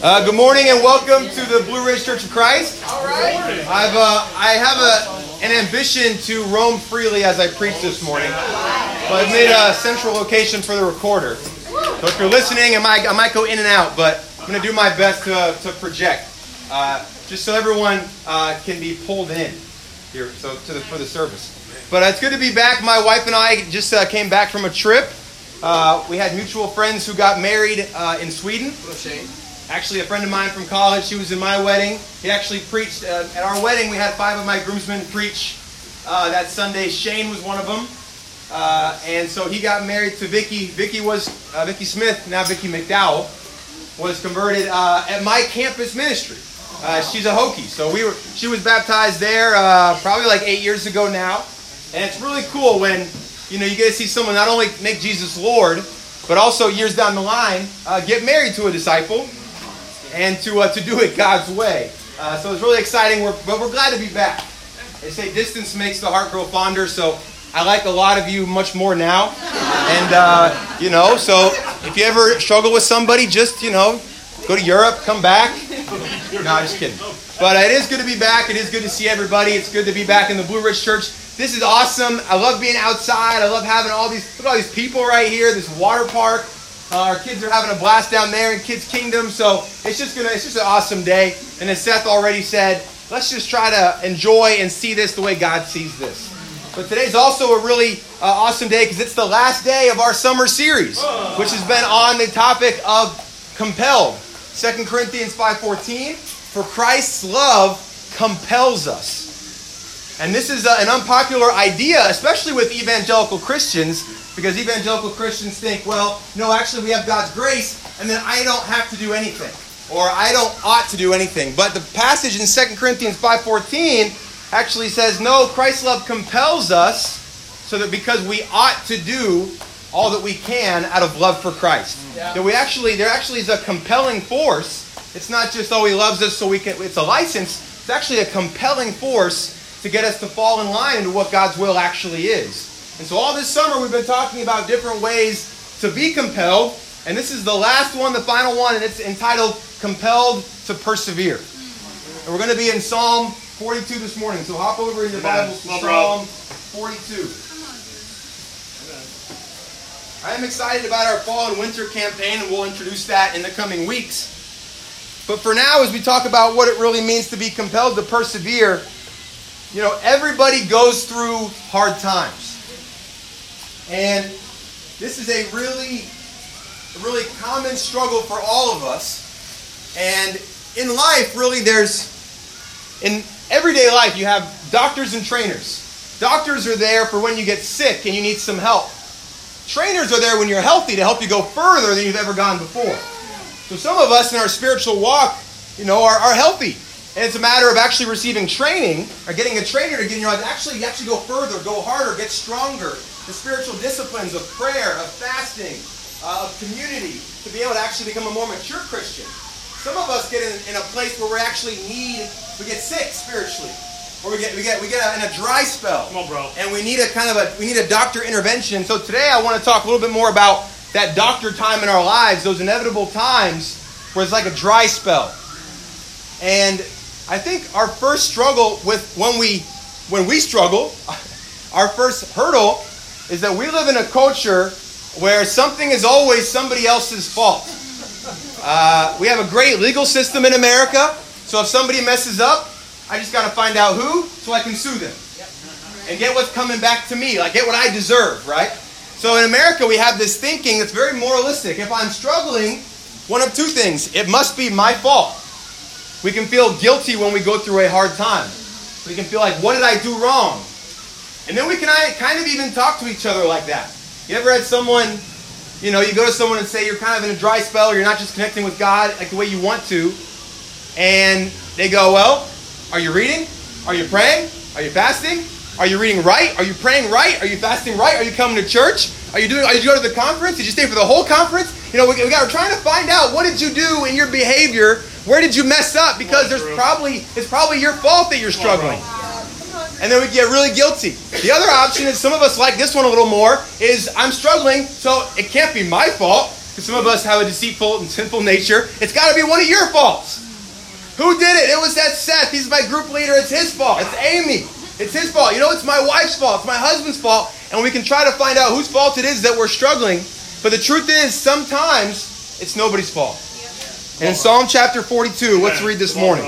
Uh, good morning and welcome to the Blue Ridge Church of Christ. All right. I've uh, I have a, an ambition to roam freely as I preach this morning, but I've made a central location for the recorder. So if you're listening, I might I might go in and out, but I'm going to do my best to, to project, uh, just so everyone uh, can be pulled in here. So to the, for the service. But it's good to be back. My wife and I just uh, came back from a trip. Uh, we had mutual friends who got married uh, in Sweden. Actually, a friend of mine from college, she was in my wedding. He actually preached uh, at our wedding. We had five of my groomsmen preach uh, that Sunday. Shane was one of them, uh, and so he got married to Vicky. Vicky was uh, Vicky Smith, now Vicky McDowell, was converted uh, at my campus ministry. Uh, she's a Hokie, so we were. She was baptized there probably like eight years ago now, and it's really cool when you know, you get to see someone not only make Jesus Lord, but also years down the line get married to a disciple and to uh, to do it God's way. Uh, so it's really exciting. We're, but we're glad to be back. They say distance makes the heart grow fonder. So I like a lot of you much more now. And uh, you know, so if you ever struggle with somebody, just you know, go to Europe, come back. No, I'm just kidding. But it is good to be back. It is good to see everybody. It's good to be back in the Blue Ridge Church. This is awesome. I love being outside. I love having all these look at all these people right here. This water park. Uh, our kids are having a blast down there in Kids Kingdom. So it's just gonna it's just an awesome day. And as Seth already said, let's just try to enjoy and see this the way God sees this. But today's also a really uh, awesome day because it's the last day of our summer series, which has been on the topic of compelled. 2 Corinthians 5:14, for Christ's love compels us. And this is uh, an unpopular idea, especially with evangelical Christians, because evangelical Christians think, well, no, actually we have God's grace, and then I don't have to do anything, or I don't ought to do anything. But the passage in 2 Corinthians 5.14 actually says, no, Christ's love compels us, so that because we ought to do all that we can out of love for Christ. Mm. Yeah. That we actually, there actually is a compelling force. It's not just, oh, he loves us so we can, it's a license. It's actually a compelling force to get us to fall in line into what God's will actually is. And so all this summer we've been talking about different ways to be compelled, and this is the last one, the final one, and it's entitled Compelled to Persevere. And we're going to be in Psalm 42 this morning. So hop over in your Bibles to Psalm 42. I am excited about our fall and winter campaign, and we'll introduce that in the coming weeks. But for now, as we talk about what it really means to be compelled to persevere, you know, everybody goes through hard times. And this is a really, really common struggle for all of us. And in life, really, there's, in everyday life, you have doctors and trainers. Doctors are there for when you get sick and you need some help. Trainers are there when you're healthy to help you go further than you've ever gone before. So some of us in our spiritual walk, you know, are, are healthy. And it's a matter of actually receiving training or getting a trainer to get in your life. Actually, you actually go further, go harder, get stronger. The spiritual disciplines of prayer, of fasting, uh, of community, to be able to actually become a more mature Christian. Some of us get in, in a place where we actually need, we get sick spiritually. Or we get we get we get a, in a dry spell. Come on, bro. And we need a kind of a we need a doctor intervention. So today I want to talk a little bit more about that doctor time in our lives, those inevitable times where it's like a dry spell. And I think our first struggle with when we when we struggle, our first hurdle is that we live in a culture where something is always somebody else's fault. Uh, we have a great legal system in America, so if somebody messes up, I just got to find out who so I can sue them and get what's coming back to me, like get what I deserve, right? So in America, we have this thinking that's very moralistic. If I'm struggling, one of two things it must be my fault. We can feel guilty when we go through a hard time. We can feel like, what did I do wrong? And then we can kind of even talk to each other like that. You ever had someone, you know, you go to someone and say you're kind of in a dry spell, or you're not just connecting with God like the way you want to, and they go, well, are you reading? Are you praying? Are you fasting? Are you reading right? Are you praying right? Are you fasting right? Are you coming to church? Are you doing? Are you go to the conference? Did you stay for the whole conference? You know, we, we got, we're trying to find out what did you do in your behavior where did you mess up? Because there's probably it's probably your fault that you're struggling. And then we get really guilty. The other option is some of us like this one a little more is I'm struggling, so it can't be my fault. because some of us have a deceitful and sinful nature. It's got to be one of your faults. Who did it? It was that Seth. He's my group leader. It's his fault. It's Amy. It's his fault. You know, it's my wife's fault. It's my husband's fault. And we can try to find out whose fault it is that we're struggling. But the truth is, sometimes it's nobody's fault. And in Psalm chapter 42, let's read this morning.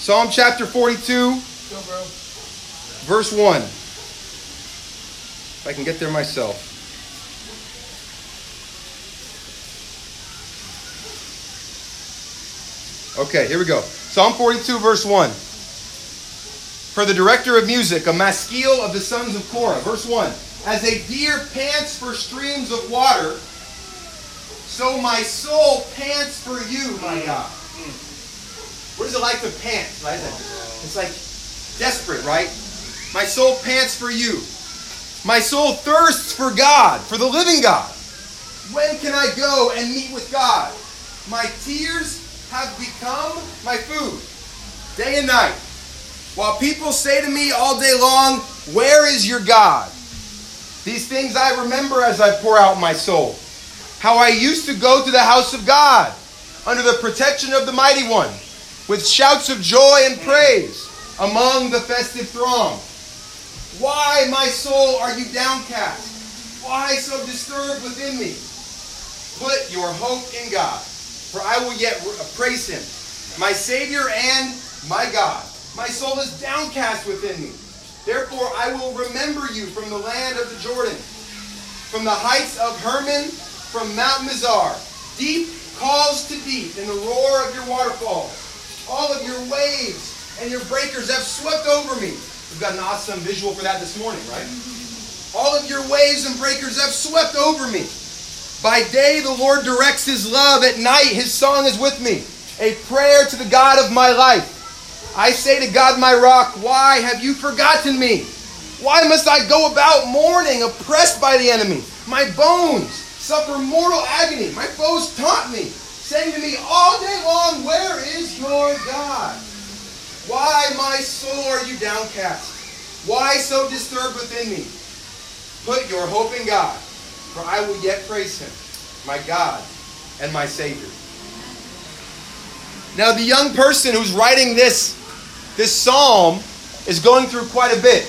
Psalm chapter 42, verse 1. If I can get there myself. Okay, here we go. Psalm 42, verse 1. For the director of music, a maskil of the sons of Korah. Verse 1. As a deer pants for streams of water, so my soul pants for you, my God. What is it like to pant? Right? It's like desperate, right? My soul pants for you. My soul thirsts for God, for the living God. When can I go and meet with God? My tears have become my food, day and night. While people say to me all day long, Where is your God? These things I remember as I pour out my soul. How I used to go to the house of God under the protection of the Mighty One with shouts of joy and praise among the festive throng. Why, my soul, are you downcast? Why so disturbed within me? Put your hope in God, for I will yet praise him, my Savior and my God. My soul is downcast within me. Therefore, I will remember you from the land of the Jordan, from the heights of Hermon, from Mount Mizar. Deep calls to deep in the roar of your waterfalls. All of your waves and your breakers have swept over me. We've got an awesome visual for that this morning, right? All of your waves and breakers have swept over me. By day, the Lord directs his love. At night, his song is with me. A prayer to the God of my life. I say to God, my rock, why have you forgotten me? Why must I go about mourning, oppressed by the enemy? My bones suffer mortal agony. My foes taunt me, saying to me all day long, Where is your God? Why, my soul, are you downcast? Why so disturbed within me? Put your hope in God, for I will yet praise him, my God and my Savior. Now, the young person who's writing this this psalm is going through quite a bit.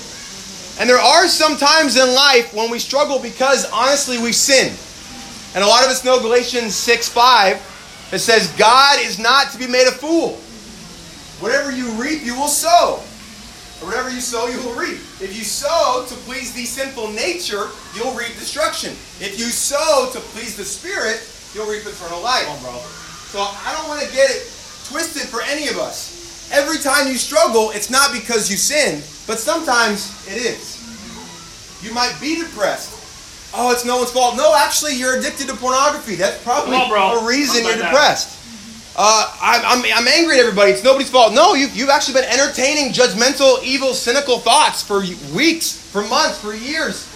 And there are some times in life when we struggle because honestly we've sinned. And a lot of us know Galatians 6 5 that says, God is not to be made a fool. Whatever you reap, you will sow. Or whatever you sow, you will reap. If you sow to please the sinful nature, you'll reap destruction. If you sow to please the Spirit, you'll reap eternal life. On, so I don't want to get it twisted for any of us every time you struggle, it's not because you sinned, but sometimes it is. You might be depressed. Oh, it's no one's fault. No, actually, you're addicted to pornography. That's probably on, a reason you're depressed. Uh, I'm, I'm, I'm, angry at everybody. It's nobody's fault. No, you've, you've actually been entertaining judgmental, evil, cynical thoughts for weeks, for months, for years.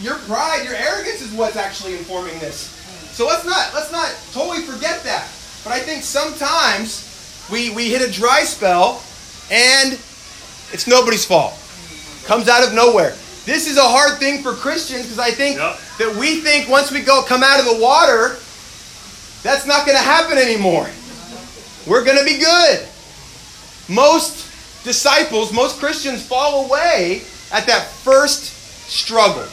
Your pride, your arrogance is what's actually informing this. So let's not let's not totally forget that. But I think sometimes we, we hit a dry spell, and it's nobody's fault. Comes out of nowhere. This is a hard thing for Christians because I think yep. that we think once we go come out of the water, that's not going to happen anymore. We're going to be good. Most disciples, most Christians fall away at that first struggle,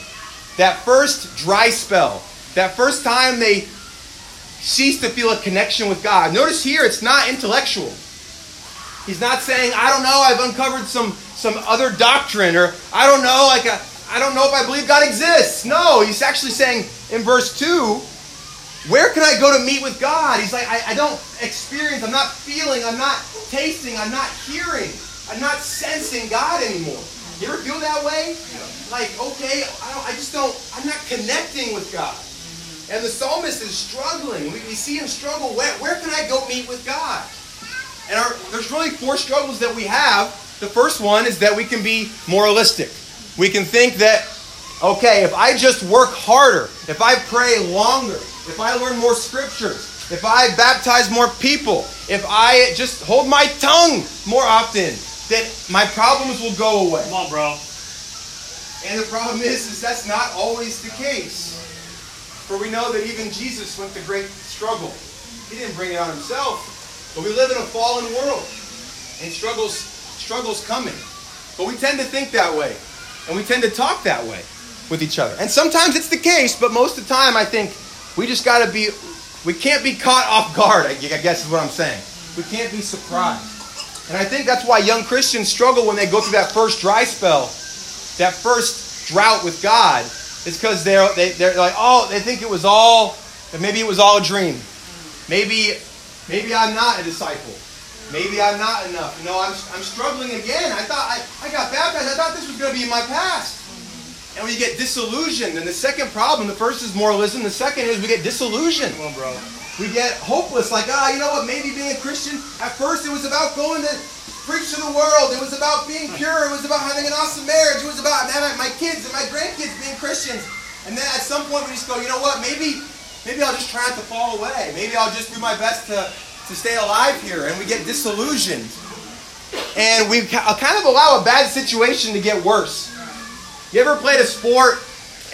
that first dry spell, that first time they cease to feel a connection with God. Notice here it's not intellectual. He's not saying, I don't know, I've uncovered some, some other doctrine, or I don't know, like a, I don't know if I believe God exists. No, he's actually saying in verse 2, where can I go to meet with God? He's like, I, I don't experience, I'm not feeling, I'm not tasting, I'm not hearing, I'm not sensing God anymore. You ever feel that way? Like, okay, I, I just don't, I'm not connecting with God. And the psalmist is struggling. We, we see him struggle. Where, where can I go meet with God? And our, there's really four struggles that we have. The first one is that we can be moralistic. We can think that, okay, if I just work harder, if I pray longer, if I learn more scriptures, if I baptize more people, if I just hold my tongue more often, that my problems will go away. Come on, bro. And the problem is, is that's not always the case. For we know that even Jesus went through great struggle. He didn't bring it on himself. But we live in a fallen world. And struggles, struggles coming. But we tend to think that way. And we tend to talk that way with each other. And sometimes it's the case, but most of the time I think we just got to be, we can't be caught off guard, I guess is what I'm saying. We can't be surprised. And I think that's why young Christians struggle when they go through that first dry spell, that first drought with God. It's because they're, they, they're like, oh, they think it was all, maybe it was all a dream. Maybe, maybe I'm not a disciple. Maybe I'm not enough. No, I'm, I'm struggling again. I thought I, I got baptized. I thought this was going to be my past. And we get disillusioned. And the second problem, the first is moralism. The second is we get disillusioned. Come on, bro. We get hopeless, like, ah, you know what, maybe being a Christian, at first it was about going to preach to the world. It was about being pure. It was about having an awesome marriage. It was about having my kids and my grandkids being Christians. And then at some point we just go, you know what, maybe maybe I'll just try not to fall away. Maybe I'll just do my best to, to stay alive here. And we get disillusioned. And we kind of allow a bad situation to get worse. You ever played a sport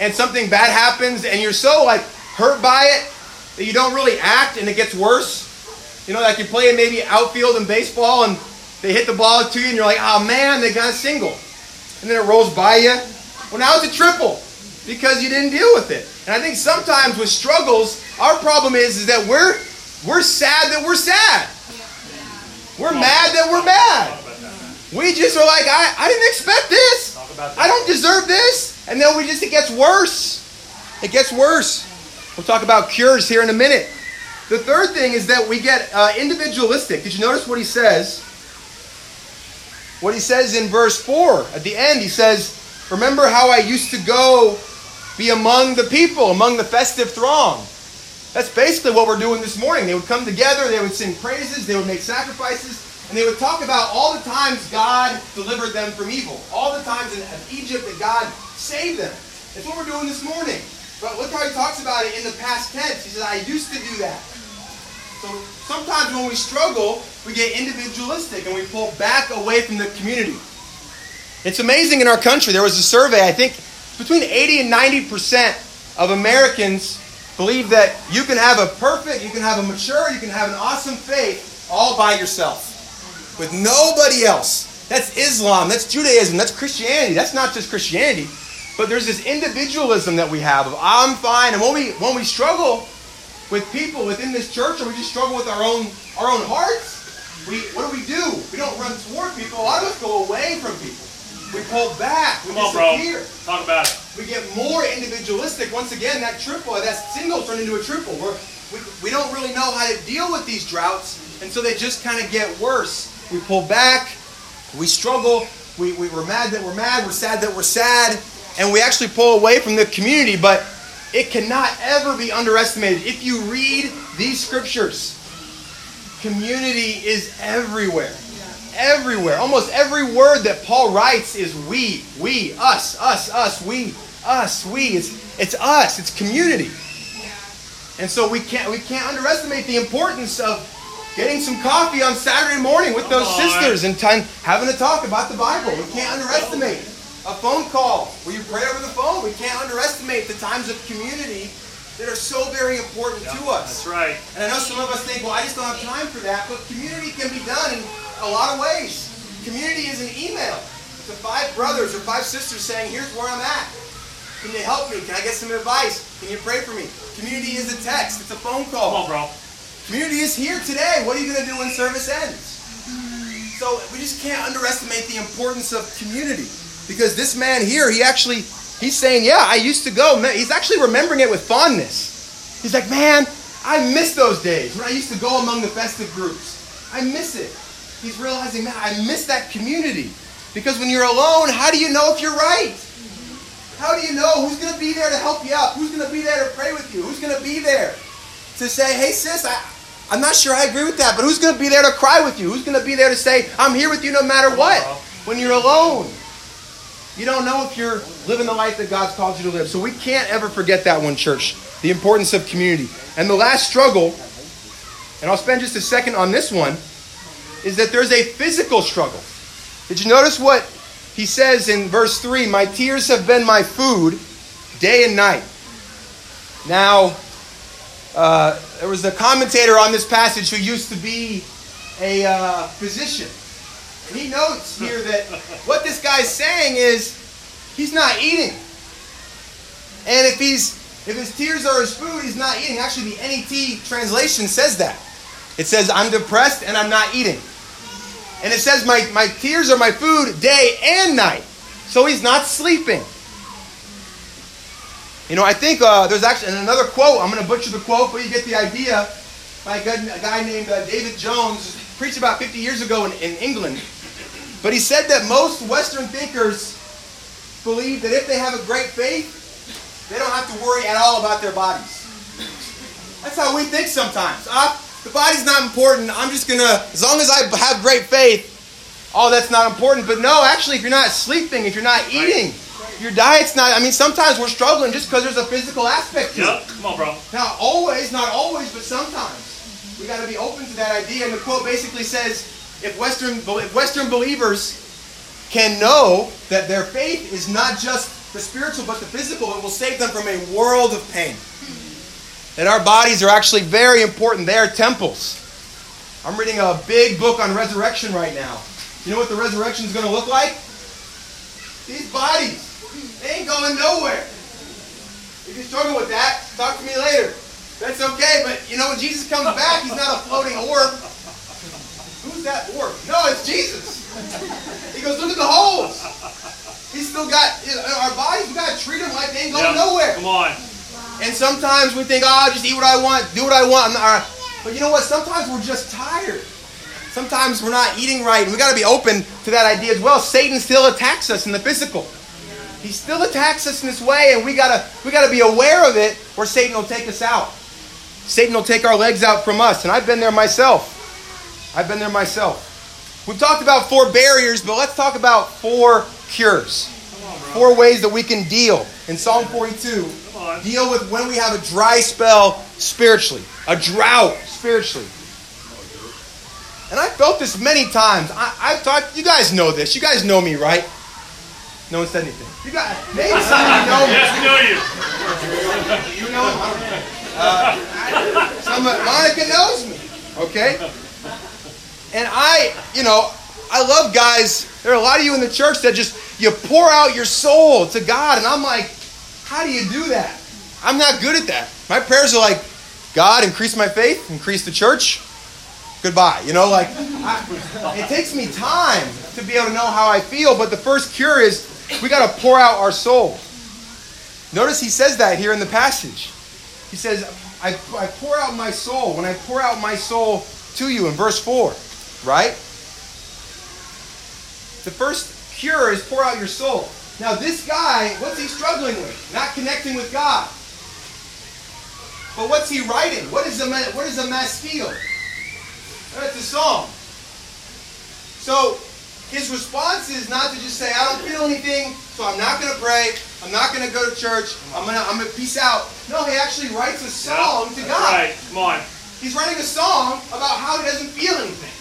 and something bad happens and you're so like hurt by it that you don't really act and it gets worse? You know, like you're playing maybe outfield in baseball and they hit the ball to you and you're like, oh man, they got a single. And then it rolls by you. Well, now it's a triple because you didn't deal with it. And I think sometimes with struggles, our problem is, is that we're we're sad that we're sad. We're mad that we're mad. We just are like, I, I didn't expect this. I don't deserve this. And then we just, it gets worse. It gets worse. We'll talk about cures here in a minute. The third thing is that we get uh, individualistic. Did you notice what he says? What he says in verse 4 at the end, he says, Remember how I used to go be among the people, among the festive throng. That's basically what we're doing this morning. They would come together, they would sing praises, they would make sacrifices, and they would talk about all the times God delivered them from evil, all the times in Egypt that God saved them. That's what we're doing this morning. But look how he talks about it in the past tense. He says, I used to do that. So sometimes when we struggle, we get individualistic and we pull back away from the community. It's amazing in our country. There was a survey, I think between 80 and 90% of Americans believe that you can have a perfect, you can have a mature, you can have an awesome faith all by yourself with nobody else. That's Islam, that's Judaism, that's Christianity. That's not just Christianity. But there's this individualism that we have of I'm fine. And when we when we struggle with people within this church or we just struggle with our own our own hearts, we what do we do? We don't run toward people. A lot of us go away from people. We pull back. We Come disappear. on, bro. Talk about it. We get more individualistic. Once again, that triple, that single turned into a triple. We're, we, we don't really know how to deal with these droughts, and so they just kind of get worse we pull back, we struggle, we, we, we're mad that we're mad, we're sad that we're sad, and we actually pull away from the community. But it cannot ever be underestimated. If you read these scriptures, community is everywhere. Everywhere. Almost every word that Paul writes is we, we, us, us, us, we, us, we. It's, it's us. It's community. And so we can't we can't underestimate the importance of getting some coffee on Saturday morning with those sisters and time, having a talk about the Bible. We can't underestimate a phone call where you pray over the phone. We can't underestimate the times of community that are so very important to us. That's right. And I know some of us think, well, I just don't have time for that, but community can be done in a lot of ways. Community is an email to five brothers or five sisters saying, here's where I'm at. Can you help me? Can I get some advice? Can you pray for me? Community is a text. It's a phone call. Come on, bro. Community is here today. What are you going to do when service ends? So we just can't underestimate the importance of community. Because this man here, he actually, he's saying, yeah, I used to go. He's actually remembering it with fondness. He's like, man, I miss those days when I used to go among the festive groups. I miss it. He's realizing, man, I miss that community. Because when you're alone, how do you know if you're right? How do you know who's going to be there to help you up? Who's going to be there to pray with you? Who's going to be there to say, hey, sis, I, I'm not sure I agree with that, but who's going to be there to cry with you? Who's going to be there to say, I'm here with you no matter what? When you're alone. You don't know if you're living the life that God's called you to live. So we can't ever forget that one, church. The importance of community. And the last struggle, and I'll spend just a second on this one, is that there's a physical struggle. Did you notice what he says in verse 3 My tears have been my food day and night. Now, uh, there was a commentator on this passage who used to be a uh, physician. And he notes here that what this guy's saying is he's not eating. And if he's if his tears are his food, he's not eating. Actually, the NET translation says that. It says, I'm depressed and I'm not eating. And it says, my, my tears are my food day and night. So he's not sleeping. You know, I think uh, there's actually another quote. I'm going to butcher the quote, but you get the idea. By a guy named uh, David Jones, preached about 50 years ago in, in England. But he said that most Western thinkers believe that if they have a great faith, they don't have to worry at all about their bodies. That's how we think sometimes. Uh, the body's not important. I'm just going to, as long as I have great faith, oh, that's not important. But no, actually, if you're not sleeping, if you're not eating, your diet's not, I mean, sometimes we're struggling just because there's a physical aspect to Yep, it. come on, bro. Now, always, not always, but sometimes. We got to be open to that idea. And the quote basically says if Western, if Western believers can know that their faith is not just the spiritual but the physical, it will save them from a world of pain. That our bodies are actually very important. They are temples. I'm reading a big book on resurrection right now. You know what the resurrection is going to look like? These bodies. They ain't going nowhere. If you struggle with that, talk to me later. That's okay, but you know when Jesus comes back, he's not a floating orb. Who's that orb? No, it's Jesus. He goes, look at the holes. He's still got you know, our bodies. We got to treat them like they ain't going Yep, nowhere. Come on. And sometimes we think, oh, just eat what I want, do what I want. But you know what? Sometimes we're just tired. Sometimes we're not eating right. And we got to be open to that idea as well. Satan still attacks us in the physical. He still attacks us in this way, and we gotta we gotta be aware of it, or Satan will take us out. Satan will take our legs out from us, and I've been there myself. I've been there myself. We've talked about four barriers, but let's talk about four cures. Four ways that we can deal. In Psalm 42, deal with when we have a dry spell spiritually, a drought spiritually. And I felt this many times. I, I've talked, you guys know this. You guys know me, right? No one said anything. You guys, maybe some of you know me. Yes, we know you. You know, uh, some Monica knows me, okay? And I, you know, I love guys. There are a lot of you in the church that just you pour out your soul to God, and I'm like, how do you do that? I'm not good at that. My prayers are like, God, increase my faith, increase the church. Goodbye. You know, like I, it takes me time to be able to know how I feel. But the first cure is we got to pour out our soul. Notice he says that here in the passage. He says, I, I pour out my soul when I pour out my soul to you in verse 4, right? The first cure is pour out your soul. Now, this guy, what's he struggling with? Not connecting with God. But what's he writing? What is the what is a maskil? That's a song. So, his response is not to just say, I don't feel anything, so I'm not going to pray. I'm not going to go to church. I'm going to I'm gonna peace out. No, he actually writes a song to God. Right. Come on. He's writing a song about how he doesn't feel anything.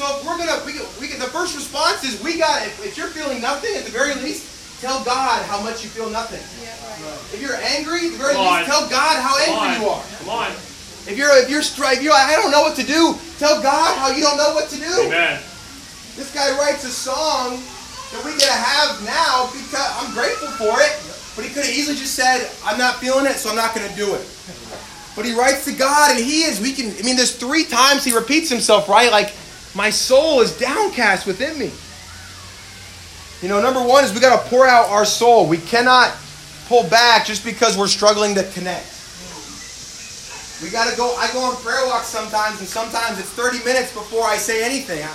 So if we're gonna, we, we the first response is we got. If, if you're feeling nothing, at the very least, tell God how much you feel nothing. If you're angry, at the very Come on. least, tell God how Come angry on. you are. Come on. If you're if you're stri- if you're like, I don't know what to do, tell God how you don't know what to do. Amen. This guy writes a song that we get to have now because I'm grateful for it. But he could have easily just said, I'm not feeling it, so I'm not going to do it. But he writes to God, and he is. We can. I mean, there's three times he repeats himself, right? Like, my soul is downcast within me. You know, number one is we got to pour out our soul. We cannot pull back just because we're struggling to connect. We got to go. I go on prayer walks sometimes, and sometimes it's 30 minutes before I say anything.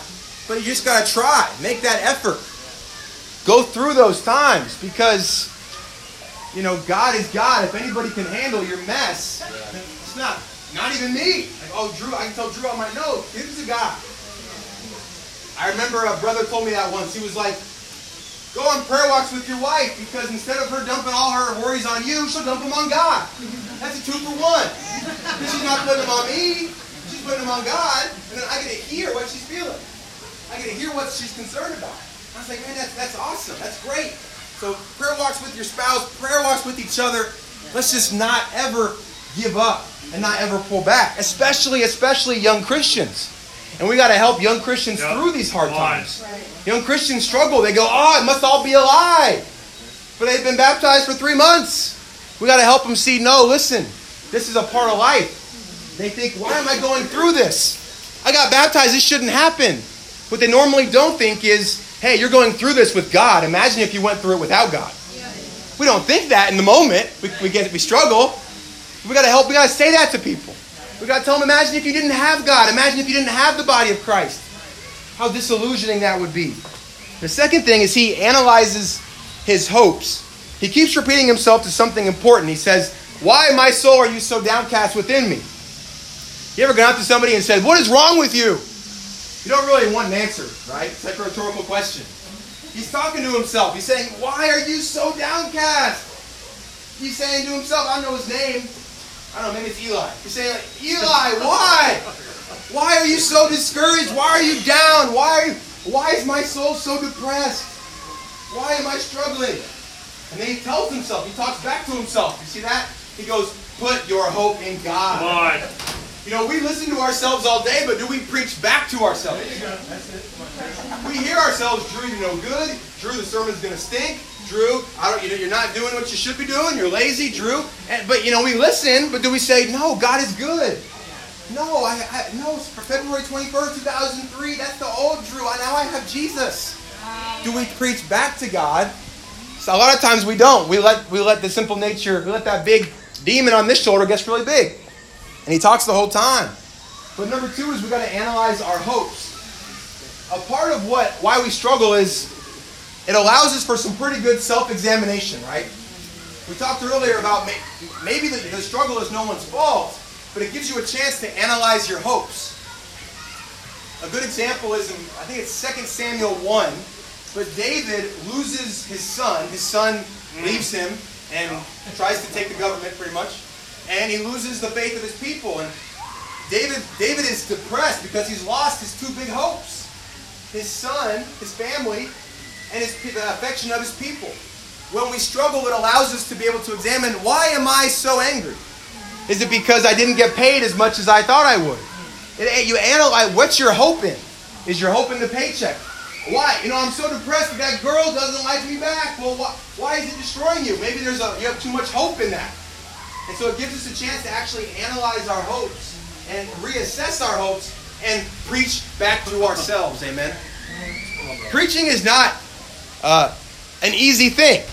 But you just got to try. Make that effort. Go through those times because, you know, God is God. If anybody can handle your mess, it's not not even me. Like, oh, Drew, I can tell Drew on my. Give it to God. I remember a brother told me that once. He was like, go on prayer walks with your wife because instead of her dumping all her worries on you, she'll dump them on God. That's a two for one. Because She's not putting them on me. She's putting them on God, and then I get to hear what she's feeling. I get to hear what she's concerned about. I was like, man, that's, that's awesome. That's great. So prayer walks with your spouse, prayer walks with each other. Let's just not ever give up and not ever pull back, especially, especially young Christians. And we got to help young Christians Yep. through these hard times. Young Christians struggle. They go, oh, it must all be a lie. But they've been baptized for three months. We got to help them see, no, listen, this is a part of life. They think, why am I going through this? I got baptized, this shouldn't happen. What they normally don't think is, hey, you're going through this with God. Imagine if you went through it without God. We don't think that in the moment. We, we get we struggle. We got to help. We got to say that to people. We got to tell them. Imagine if you didn't have God. Imagine if you didn't have the body of Christ. How disillusioning that would be. The second thing is he analyzes his hopes. He keeps repeating himself to something important. He says, "Why, my soul, are you so downcast within me?" You ever gone up to somebody and said, "What is wrong with you?" You don't really want an answer, right? It's like a rhetorical question. He's talking to himself. He's saying, Why are you so downcast? He's saying to himself, I know his name. I don't know, maybe it's Eli. He's saying, Eli, why? Why are you so discouraged? Why are you down? Why, why is my soul so depressed? Why am I struggling? And then he tells himself, he talks back to himself. You see that? He goes, Put your hope in God. Come on. You know, we listen to ourselves all day, but do we preach back to ourselves? We hear ourselves, Drew, you're no good. Drew, the sermon's going to stink. Drew, I don't, you know, you're not doing what you should be doing. You're lazy, Drew. And, but you know, we listen, but do we say, no, God is good? No, I, I no. For February 21st, 2003, that's the old Drew. I, now I have Jesus. Do we preach back to God? So a lot of times we don't. We let we let the simple nature, we let that big demon on this shoulder gets really big, and he talks the whole time. But number two is we got to analyze our hopes. A part of what why we struggle is it allows us for some pretty good self-examination, right? We talked earlier about may- maybe the, the struggle is no one's fault, but it gives you a chance to analyze your hopes. A good example is in I think it's 2 Samuel 1, but David loses his son. His son mm. leaves him and tries to take the government pretty much, and he loses the faith of his people. And David, David is depressed because he's lost his two big hopes his son, his family, and his, the affection of his people. When we struggle, it allows us to be able to examine why am I so angry? Is it because I didn't get paid as much as I thought I would? It- you analyze what's your hope in? Is your hope in the paycheck? Why? You know, I'm so depressed that that girl doesn't like me back. Well, why, why is it destroying you? Maybe there's a you have too much hope in that. And so it gives us a chance to actually analyze our hopes and reassess our hopes and preach back to ourselves. Amen. Preaching is not uh, an easy thing.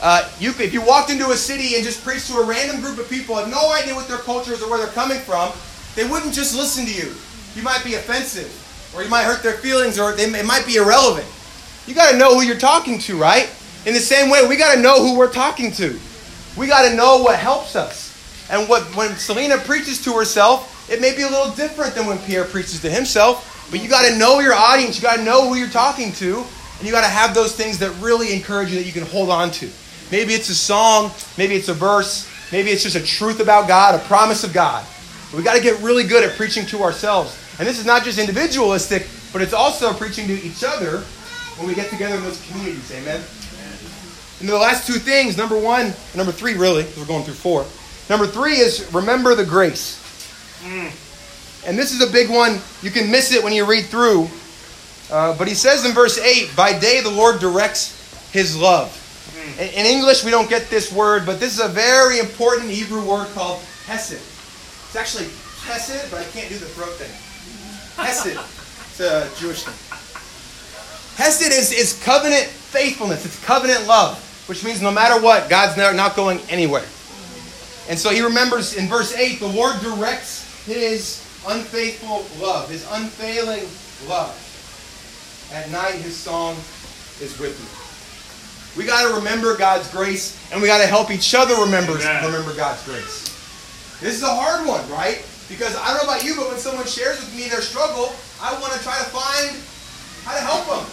Uh, you, if you walked into a city and just preached to a random group of people, have no idea what their culture is or where they're coming from, they wouldn't just listen to you. You might be offensive, or you might hurt their feelings, or they, it might be irrelevant. You got to know who you're talking to, right? In the same way, we got to know who we're talking to. We got to know what helps us. And what when Selena preaches to herself, it may be a little different than when Pierre preaches to himself. But you got to know your audience. You got to know who you're talking to, and you got to have those things that really encourage you that you can hold on to. Maybe it's a song, maybe it's a verse, maybe it's just a truth about God, a promise of God. We got to get really good at preaching to ourselves. And this is not just individualistic, but it's also preaching to each other when we get together in those communities. Amen. And the last two things, number one, number three, really, because we're going through four. Number three is remember the grace. Mm. And this is a big one. You can miss it when you read through. Uh, but he says in verse 8, By day the Lord directs his love. In, in English, we don't get this word, but this is a very important Hebrew word called hesed. It's actually hesed, but I can't do the throat thing. Hesed. It's a Jewish thing. Hesed is, is covenant faithfulness. It's covenant love, which means no matter what, God's not not going anywhere. And so he remembers in verse 8, the Lord directs his unfaithful love, his unfailing love. At night, his song is with me. We got to remember God's grace, and we got to help each other remember, Amen. remember God's grace. This is a hard one, right? Because I don't know about you, but when someone shares with me their struggle, I want to try to find how to help them.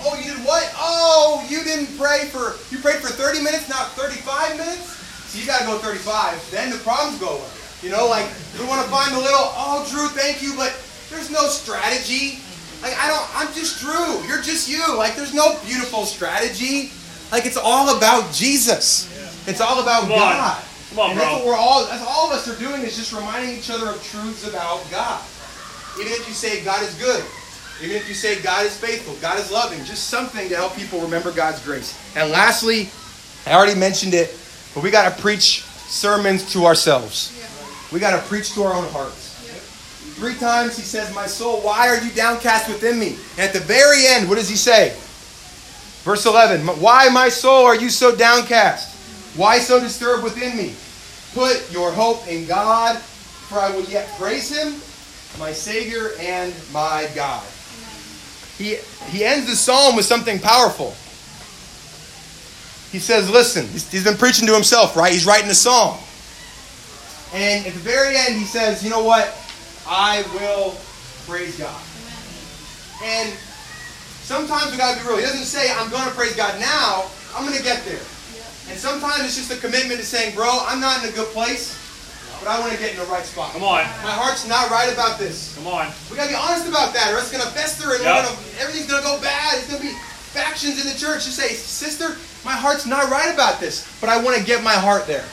Oh, you did what? Oh, you didn't pray for, you prayed for 30 minutes, not 35 minutes? So you got to go 35. Then the problems go away. You know, like we want to find a little, oh, Drew, thank you, but there's no strategy. Like I don't. I'm just Drew. You're just you. Like there's no beautiful strategy. Like it's all about Jesus. It's all about Come on. God. Come on, and that's what we're all. That's all of us are doing is just reminding each other of truths about God. Even if you say God is good, even if you say God is faithful, God is loving, just something to help people remember God's grace. And lastly, I already mentioned it, but we got to preach sermons to ourselves. We got to preach to our own hearts. Three times he says, My soul, why are you downcast within me? And at the very end, what does he say? Verse 11 Why, my soul, are you so downcast? Why so disturbed within me? Put your hope in God, for I will yet praise him, my Savior and my God. He, he ends the psalm with something powerful. He says, Listen, he's, he's been preaching to himself, right? He's writing a psalm. And at the very end, he says, You know what? I will praise God. And sometimes we gotta be real. He doesn't say, I'm gonna praise God now, I'm gonna get there. And sometimes it's just a commitment to saying, Bro, I'm not in a good place, but I wanna get in the right spot. Come on. My heart's not right about this. Come on. We gotta be honest about that, or it's gonna fester and Yep. gonna, everything's gonna go bad. It's gonna be factions in the church. Just say, sister, my heart's not right about this, but I want to get my heart there.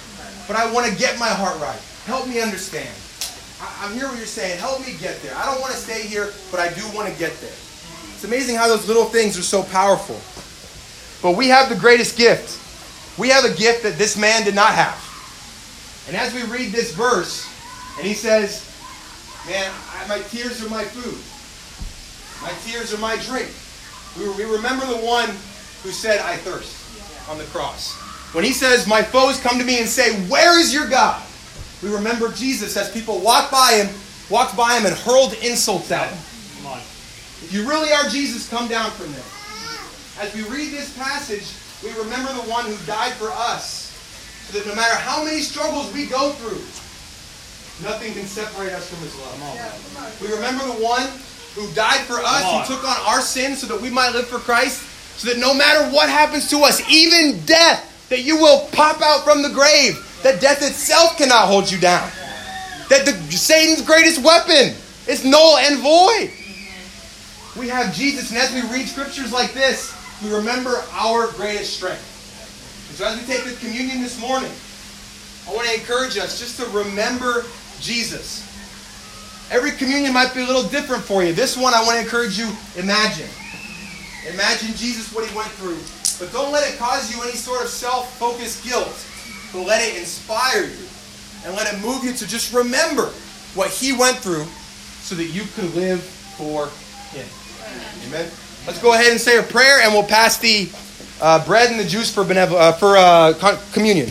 But I want to get my heart right. Help me understand. I, I'm hear what you're saying. Help me get there. I don't want to stay here, but I do want to get there. It's amazing how those little things are so powerful. But we have the greatest gift. We have a gift that this man did not have. And as we read this verse, and he says, Man, I, my tears are my food. My tears are my drink. We, we remember the one who said, I thirst on the cross. When he says, My foes come to me and say, Where is your God? We remember Jesus as people walked by him, walked by him and hurled insults at him. Come on. If you really are Jesus, come down from there. As we read this passage, we remember the one who died for us, so that no matter how many struggles we go through, nothing can separate us from his love. We remember the one who died for us, who took on our sins so that we might live for Christ, so that no matter what happens to us, even death, that you will pop out from the grave, that death itself cannot hold you down. That the Satan's greatest weapon is null and void. We have Jesus, and as we read scriptures like this, we remember our greatest strength. And so as we take the communion this morning, I want to encourage us just to remember Jesus. Every communion might be a little different for you. This one, I want to encourage you, imagine. Imagine Jesus, what he went through. But don't let it cause you any sort of self focused guilt. But let it inspire you. And let it move you to just remember what he went through so that you could live for him. Amen. Let's go ahead and say a prayer and we'll pass the uh, bread and the juice for, uh, for uh, communion.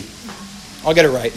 I'll get it right.